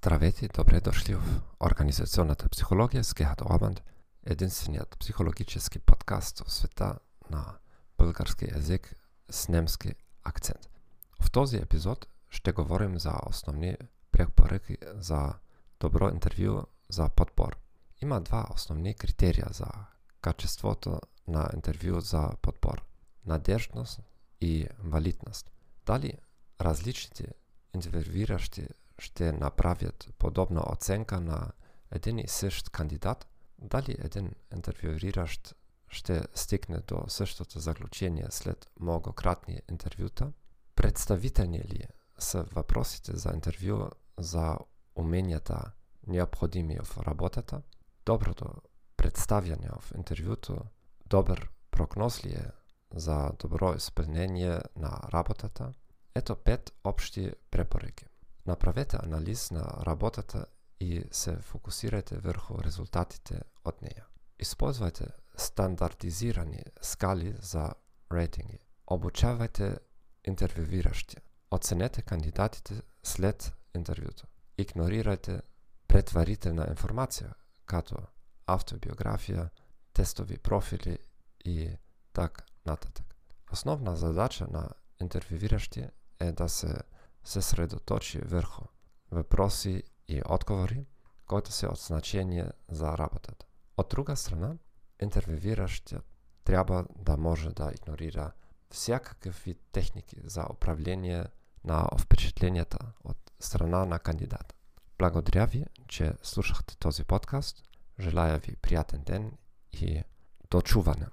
Здравейте, добре дошли в Организационната психологија с Гехат Обанд, единствениот психологически подкаст во света на български език с немски акцент. В този епизод ще говорим за основни препоръки за добро интервју за подбор. Има два основни критерија за качеството на интервју за подбор. Надежност и валидност. Дали различните интервюиращи ще направят подобна оценка на един и същ кандидат, дали един интервјуиращ ще стигне до същото заклучение след многократни интервјута, представителни ли са въпросите за интервју за уменијата необходими в работата, доброто представјање в интервјуто, добар прогноз ли е за добро исполнение на работата, ето пет обшти препоръки. Направете анализ на работата и се фокусирајте врху резултатите од неја. Использувајте стандартизирани скали за рейтинги. Обучавајте интервјуиращи. Оценете кандидатите след интервјуто. Игнорирајте претварителна информација, като автобиографија, тестови профили и так нататак. Основна задача на интервјуиращи е да се се средоточи врху въпроси и одговори, които се од значење за работата. Од друга страна, интервјуиращиот треба да може да игнорира всякакви техники за управление на впечатленията од страна на кандидата. Благодаря ви, че слушахте този подкаст. Желая ви пријатен ден и до чуване.